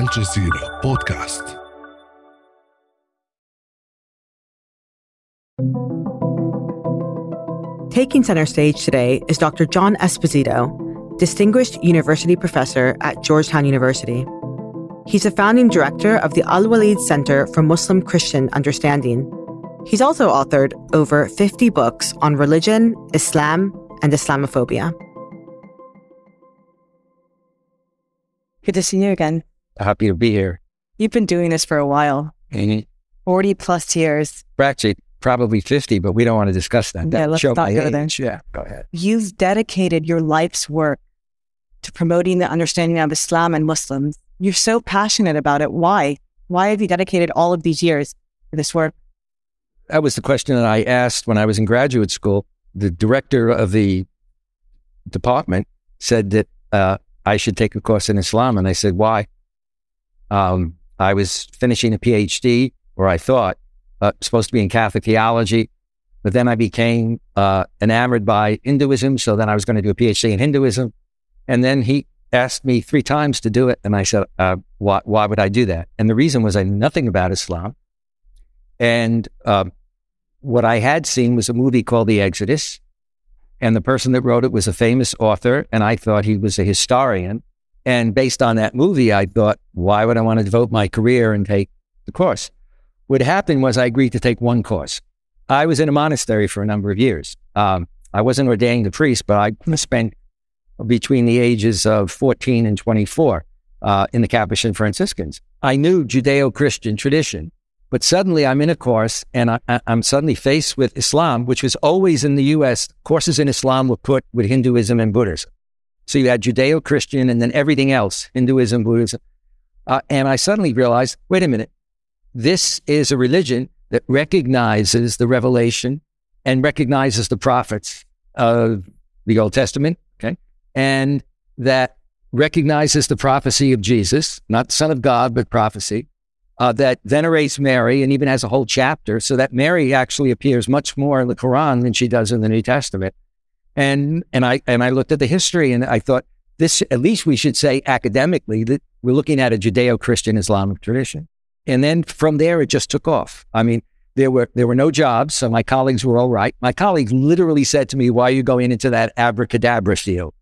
الجزيرة بودكاست Taking center stage today is Dr. John Esposito, Distinguished University Professor at Georgetown University. He's a founding director of the Al-Waleed Center for Muslim Christian Understanding. He's also authored over 50 books on religion, Islam, and Islamophobia. Good to see you again. Happy to be here. You've been doing this for a while And 40 plus years. we're actually probably 50, but we don't want to discuss that. Yeah, That let's not go there. Yeah, go ahead. You've dedicated your life's work to promoting the understanding of Islam and Muslims. You're so passionate about it. Why? Why have you dedicated all of these years to this work? That was the question that I asked when I was in graduate school. The director of the department said that uh, I should take a course in Islam. And I said, why? Um, I was finishing a PhD, or I thought, uh, supposed to be in Catholic theology. But then I became uh, enamored by Hinduism. So then I was going to do a PhD in Hinduism. And then he asked me three times to do it. And I said, uh, why, why would I do that? And the reason was I knew nothing about Islam. And um, what I had seen was a movie called The Exodus. And the person that wrote it was a famous author. And I thought he was a historian. And based on that movie, I thought, why would I want to devote my career and take the course? What happened was I agreed to take one course. I was in a monastery for a number of years. Um, I wasn't ordained a priest, but I spent between the ages of 14 and 24 uh, in the Capuchin Franciscans. I knew Judeo Christian tradition, but suddenly I'm in a course and I, I'm suddenly faced with Islam, which was always in the US. Courses in Islam were put with Hinduism and Buddhism. So you had Judeo Christian and then everything else Hinduism, Buddhism. Uh, and I suddenly realized wait a minute, this is a religion that recognizes the revelation and recognizes the prophets of the Old Testament, okay? And that recognizes the prophecy of Jesus, not Son of God, but prophecy, uh, that venerates Mary and even has a whole chapter so that Mary actually appears much more in the Quran than she does in the New Testament. And, and, I, and I looked at the history and I thought, this, at least we should say academically that we're looking at a Judeo Christian Islamic tradition. And then from there, it just took off. I mean, there were there were no jobs, so my colleagues were all right. My colleagues literally said to me, "Why are you going into that abracadabra field?"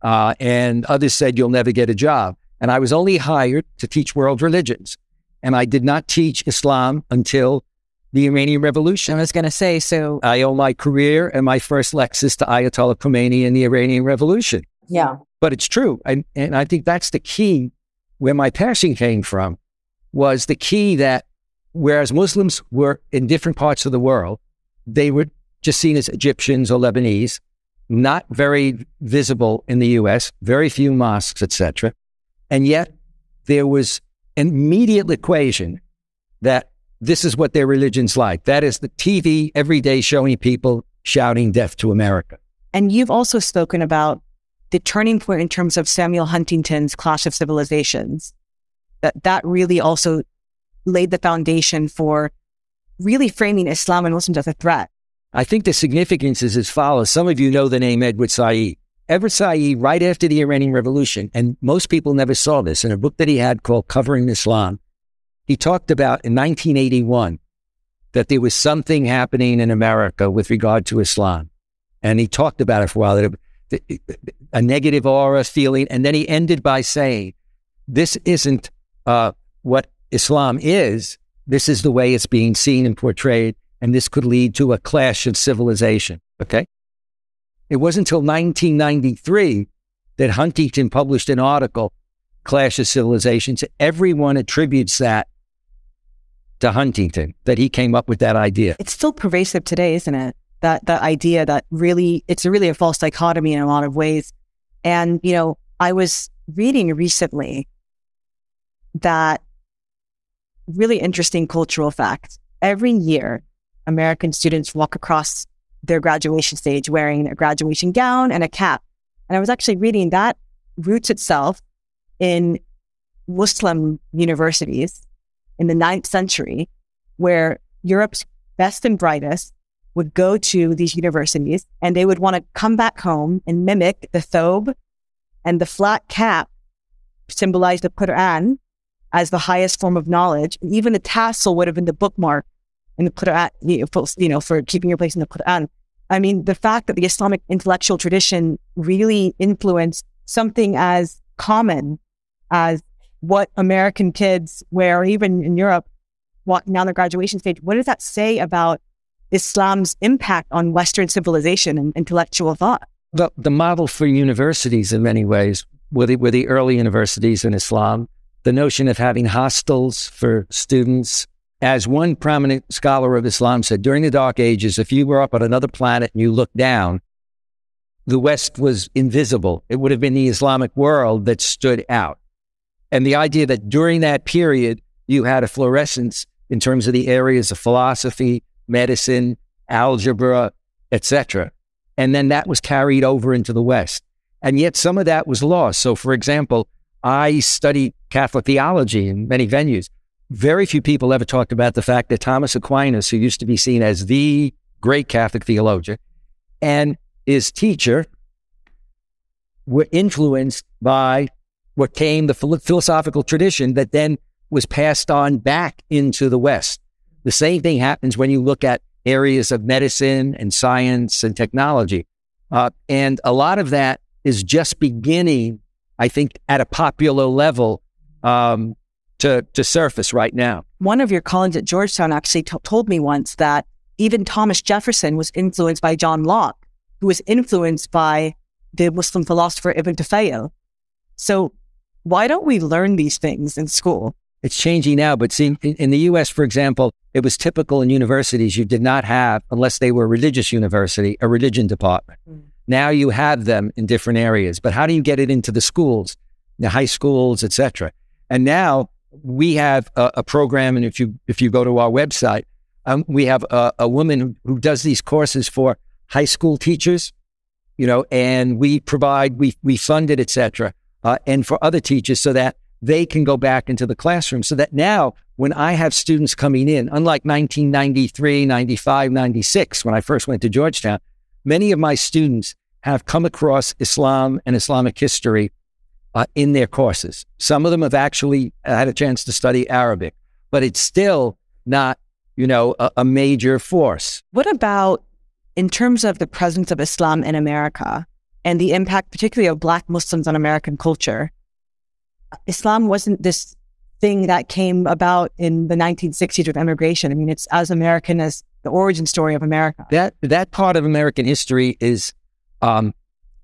Uh, and others said, "You'll never get a job." And I was only hired to teach world religions, and I did not teach Islam until the Iranian Revolution. I was going to say, so I owe my career and my first Lexus to Ayatollah Khomeini and the Iranian Revolution yeah, but it's true. And, and I think that's the key where my passion came from was the key that whereas Muslims were in different parts of the world, they were just seen as Egyptians or Lebanese, not very visible in the US, very few mosques, etc. And yet there was an immediate equation that this is what their religion's like. That is the TV every day showing people shouting death to America. And you've also spoken about the turning point in terms of Samuel Huntington's Clash of Civilizations. That that really also laid the foundation for really framing Islam and Muslims as a threat. I think the significance is as follows. Some of you know the name Edward Said. Edward Said, right after the Iranian Revolution, and most people never saw this, in a book that he had called Covering Islam, he talked about in 1981 that there was something happening in America with regard to Islam. And he talked about it for a while, a negative aura feeling. And then he ended by saying, this isn't uh, what Islam is. This is the way it's being seen and portrayed. And this could lead to a clash of civilization. Okay. It wasn't until 1993 that Huntington published an article, Clash of Civilizations. Everyone attributes that to Huntington, that he came up with that idea. It's still pervasive today, isn't it? That that idea that really it's really a false dichotomy in a lot of ways. And you know, I was reading recently that really interesting cultural fact. Every year, American students walk across their graduation stage wearing a graduation gown and a cap. And I was actually reading that roots itself in Muslim universities in the ninth century, where Europe's best and brightest would go to these universities and they would want to come back home and mimic the thobe and the flat cap symbolize the Quran as the highest form of knowledge. And even the tassel would have been the bookmark in the Quran, you know, for keeping your place in the Quran. I mean, the fact that the Islamic intellectual tradition really influenced something as common as what American kids wear, even in Europe, what now the graduation stage, what does that say about Islam's impact on Western civilization and intellectual thought? The, the model for universities in many ways were the, were the early universities in Islam. The notion of having hostels for students. As one prominent scholar of Islam said, during the Dark Ages, if you were up on another planet and you looked down, the West was invisible. It would have been the Islamic world that stood out. And the idea that during that period, you had a fluorescence in terms of the areas of philosophy, medicine, algebra, etc. And then that was carried over into the West. And yet some of that was lost. So, for example, I studied Catholic theology in many venues. Very few people ever talked about the fact that Thomas Aquinas, who used to be seen as the great Catholic theologian, and his teacher were influenced by what came the philosophical tradition that then was passed on back into the West. The same thing happens when you look at areas of medicine and science and technology. Uh, and a lot of that is just beginning, I think, at a popular level um, to, to surface right now. One of your colleagues at Georgetown actually t- told me once that even Thomas Jefferson was influenced by John Locke, who was influenced by the Muslim philosopher Ibn Tufayl. So why don't we learn these things in school? It's changing now, but see, in, the US, for example, it was typical in universities you did not have, unless they were a religious university, a religion department. Mm. Now you have them in different areas, but how do you get it into the schools, the high schools, etc.? And now we have a, a, program, and if you if you go to our website, um, we have a, a woman who does these courses for high school teachers, you know, and we provide we we fund it, etc uh, and for other teachers so that they can go back into the classroom. So that now, when I have students coming in, unlike 1993, 95, 96, when I first went to Georgetown, many of my students have come across Islam and Islamic history uh, in their courses. Some of them have actually had a chance to study Arabic, but it's still not, you know, a, a major force. What about in terms of the presence of Islam in America? And the impact, particularly of Black Muslims on American culture. Islam wasn't this thing that came about in the 1960s with immigration. I mean, it's as American as the origin story of America. That that part of American history is um,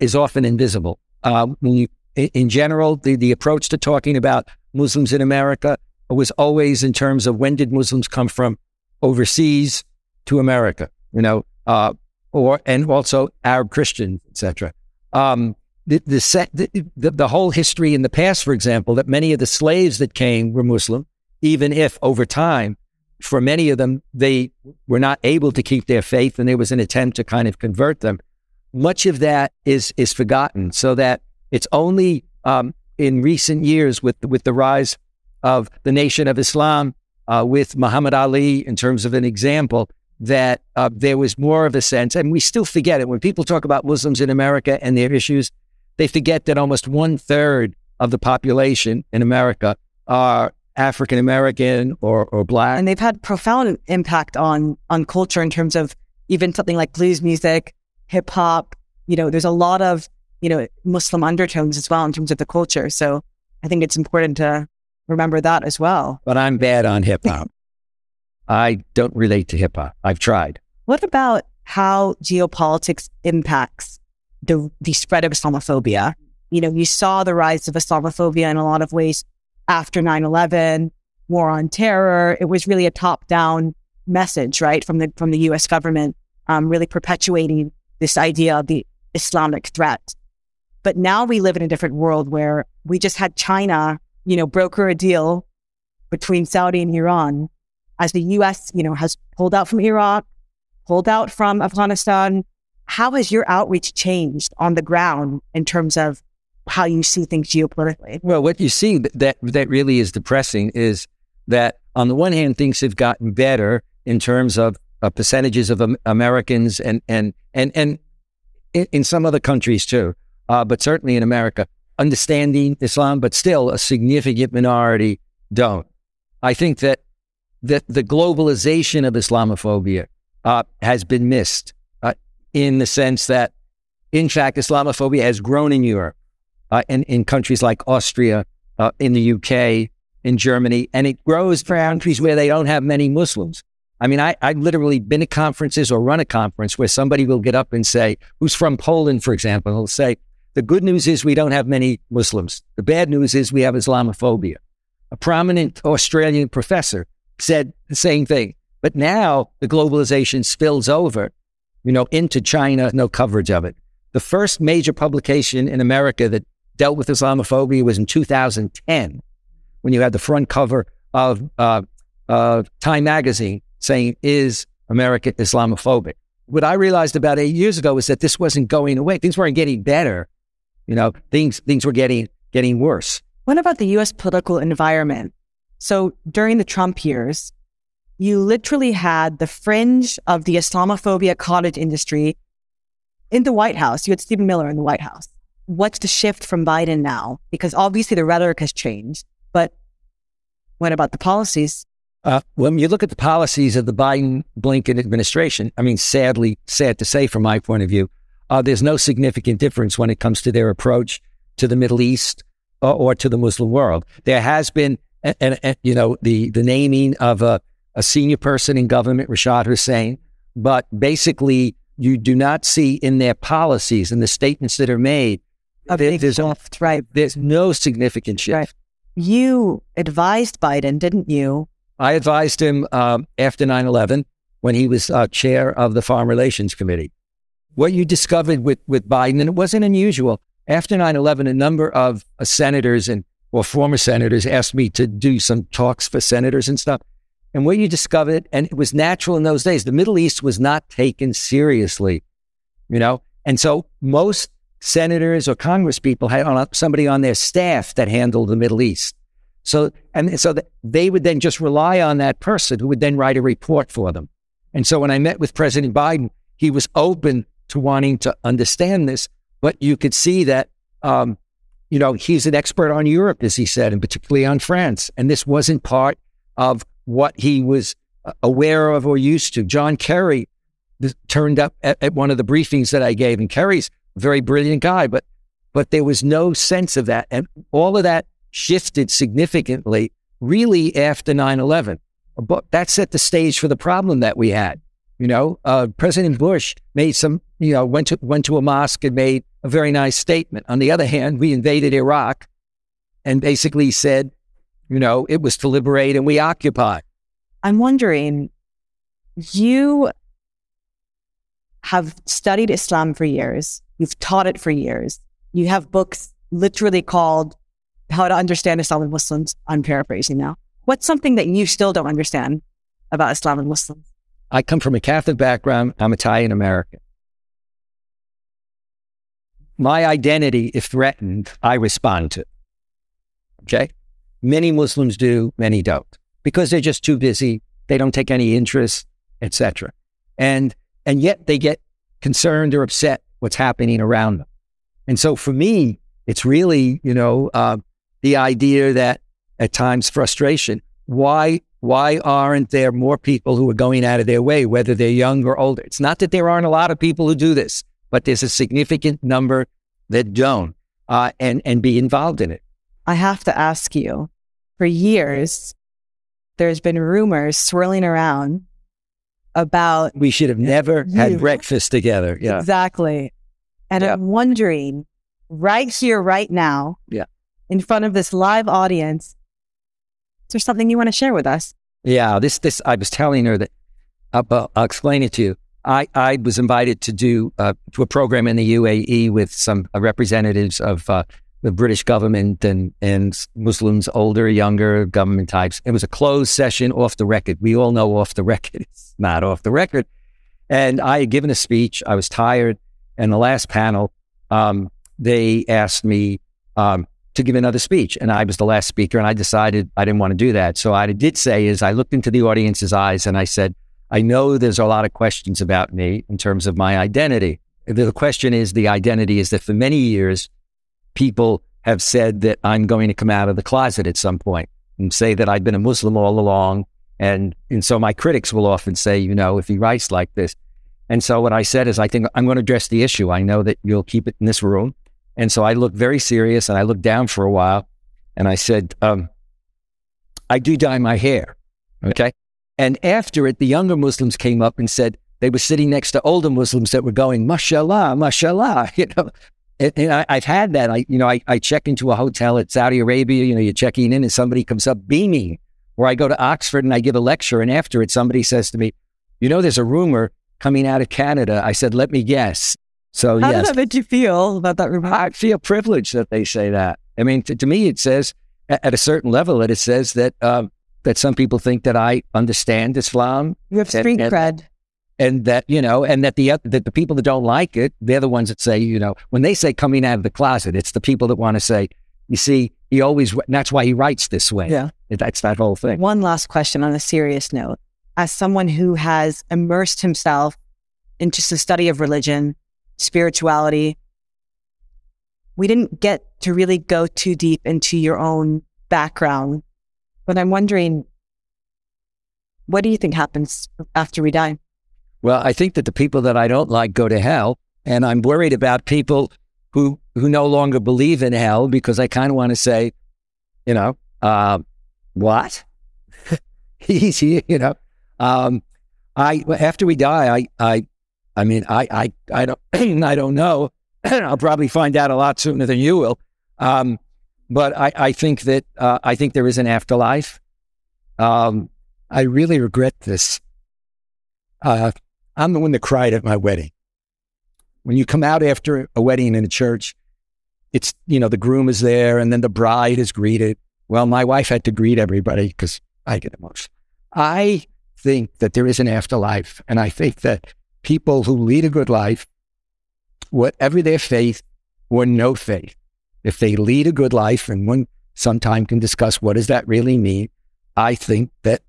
is often invisible. Uh, when you, in general, the, the approach to talking about Muslims in America was always in terms of when did Muslims come from overseas to America, you know, uh, or and also Arab Christians, etc um, the, the, set, the, the, whole history in the past, for example, that many of the slaves that came were Muslim, even if over time, for many of them, they were not able to keep their faith and there was an attempt to kind of convert them. Much of that is, is forgotten so that it's only um, in recent years with, with the rise of the Nation of Islam, uh, with Muhammad Ali in terms of an example, that uh, there was more of a sense, and we still forget it when people talk about Muslims in America and their issues, they forget that almost one third of the population in America are African American or, or black. And they've had profound impact on on culture in terms of even something like blues music, hip hop. You know, there's a lot of, you know, Muslim undertones as well in terms of the culture. So I think it's important to remember that as well. But I'm bad on hip hop. I don't relate to hip hop. I've tried. What about how geopolitics impacts the, the spread of Islamophobia? You know, you saw the rise of Islamophobia in a lot of ways after 9 11, war on terror. It was really a top down message, right, from the, from the US government, um, really perpetuating this idea of the Islamic threat. But now we live in a different world where we just had China, you know, broker a deal between Saudi and Iran as the US, you know, has pulled out from Iraq, pulled out from Afghanistan, how has your outreach changed on the ground in terms of how you see things geopolitically? Well, what you see that that really is depressing is that on the one hand, things have gotten better in terms of uh, percentages of um, Americans and and and and in, in some other countries too, uh, but certainly in America, understanding Islam, but still a significant minority don't. I think that that the globalization of Islamophobia uh, has been missed uh, in the sense that, in fact, Islamophobia has grown in Europe uh, and in countries like Austria, uh, in the UK, in Germany, and it grows for countries where they don't have many Muslims. I mean, I, I've literally been at conferences or run a conference where somebody will get up and say, who's from Poland, for example, will say, the good news is we don't have many Muslims. The bad news is we have Islamophobia. A prominent Australian professor said the same thing. But now the globalization spills over, you know, into China, no coverage of it. The first major publication in America that dealt with Islamophobia was in 2010, when you had the front cover of uh, uh, Time magazine saying, Is America Islamophobic? What I realized about eight years ago was that this wasn't going away. Things weren't getting better. You know, things things were getting getting worse. What about the US political environment? So during the Trump years, you literally had the fringe of the Islamophobia cottage industry in the White House. You had Stephen Miller in the White House. What's the shift from Biden now? Because obviously the rhetoric has changed, but what about the policies? Uh, when you look at the policies of the Biden Blinken administration, I mean, sadly, sad to say from my point of view, uh, there's no significant difference when it comes to their approach to the Middle East or, or to the Muslim world. There has been, and, and, and, you know, the the naming of a, a senior person in government, Rashad Hussain. but basically, you do not see in their policies and the statements that are made. There, there's shift, right? There's no significant shift. Right. You advised Biden, didn't you? I advised him um, after 9 11 when he was uh, chair of the Foreign Relations Committee. What you discovered with, with Biden, and it wasn't unusual, after 9 11, a number of uh, senators and or former senators asked me to do some talks for senators and stuff. And what you discovered, and it was natural in those days, the Middle East was not taken seriously, you know? And so most senators or Congress people had somebody on their staff that handled the Middle East. So, and so they would then just rely on that person who would then write a report for them. And so when I met with President Biden, he was open to wanting to understand this, but you could see that, um, you know, he's an expert on Europe, as he said, and particularly on France. And this wasn't part of what he was uh, aware of or used to. John Kerry turned up at, at one of the briefings that I gave, and Kerry's a very brilliant guy, but but there was no sense of that. And all of that shifted significantly really after 9 11. But that set the stage for the problem that we had. You know, uh, President Bush made some, you know, went to, went to a mosque and made a very nice statement. On the other hand, we invaded Iraq and basically said, you know, it was to liberate and we occupy. I'm wondering, you have studied Islam for years, you've taught it for years, you have books literally called How to Understand Islam and Muslims. I'm paraphrasing now. What's something that you still don't understand about Islam and Muslims? I come from a Catholic background. I'm Italian American. My identity, if threatened, I respond to. Okay? Many Muslims do, many don't, because they're just too busy. They don't take any interest, etc. And and yet they get concerned or upset what's happening around them. And so for me, it's really you know uh, the idea that at times frustration. Why why aren't there more people who are going out of their way, whether they're young or older? It's not that there aren't a lot of people who do this, but there's a significant number that don't uh, and, and be involved in it. I have to ask you for years, there's been rumors swirling around about. We should have never you. had breakfast together. Yeah. Exactly. And yeah. I'm wondering right here, right now, yeah. in front of this live audience, is there something you want to share with us? Yeah, this this I was telling her that I'll, I'll explain it to you. I, I was invited to do uh, to a program in the UAE with some uh, representatives of uh, the British government and and Muslims, older, younger government types. It was a closed session, off the record. We all know off the record. It's not off the record. And I had given a speech. I was tired. And the last panel, um, they asked me, um, to give another speech. And I was the last speaker, and I decided I didn't want to do that. So I did say is I looked into the audience's eyes and I said, I know there's a lot of questions about me in terms of my identity. The question is the identity is that for many years, people have said that I'm going to come out of the closet at some and say that I've been a Muslim all along. And, and so my critics will often say, you know, if he writes like this. And so what I said is, I think I'm going to address the issue. I know that you'll keep it in this room. And so I looked very serious and I looked down for a while and I said, um, I do dye my hair. Okay. And after it, the younger Muslims came up and said they were sitting next to older Muslims that were going, mashallah, mashallah. You know, and, and I, have had that. I, you know, I, I check into a hotel at Saudi Arabia, you know, you're checking in and somebody comes up beaming. Or I go to Oxford and I give a lecture and after it, somebody says to me, you know, there's a rumor coming out of Canada. I said, let me guess. So How yes. does that make you feel about that rumor? I feel privileged that they say that. I mean, to, to me, it says at, at a certain level that it says that um, that some people think that I understand Islam. You have street and, cred. And that you know, and that the that the people that don't like it, they're the ones that say, you know, when they say coming out of the closet, it's the people that want to say, you see, he always. that's why he writes this way. Yeah, that's that whole thing. One last question on a serious note: as someone who has immersed himself into the study of religion, spirituality, we didn't get to really go too deep into your own background. But I'm wondering, what do you think happens after we die? Well, I think that the people that I don't like go to hell. And I'm worried about people who, who no longer believe in hell because I kind of want to say, you know, uh, what? here, you know. Um, I after we die, I I I mean, I I I don't I don't know. I'll probably find out a lot sooner than you will. Um, but I, I think that uh, I think there is an afterlife. Um, I really regret this. Uh, I'm the one that cried at my wedding. When you come out after a wedding in a church, it's you know the groom is there and then the bride is greeted. Well, my wife had to greet everybody because I get emotional. I think that there is an afterlife, and I think that people who lead a good life whatever their faith or no faith, if they lead a good life, and one sometime can discuss what does that really mean, I think that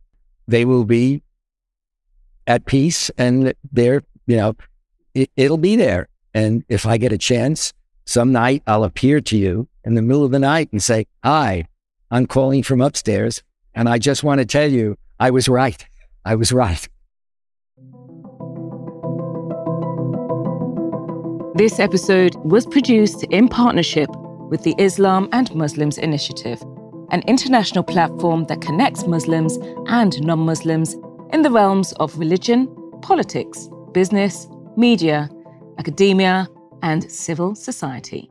they will be at peace and they're, you know, it, it'll be there. And if I get a chance, some night I'll appear to you in the middle of the night and say, Hi, I'm calling from upstairs. And I just want to tell you, I was right. I was right. This episode was produced in partnership with the Islam and Muslims Initiative, an international platform that connects Muslims and non Muslims in the realms of religion, politics, business, media, academia, and civil society.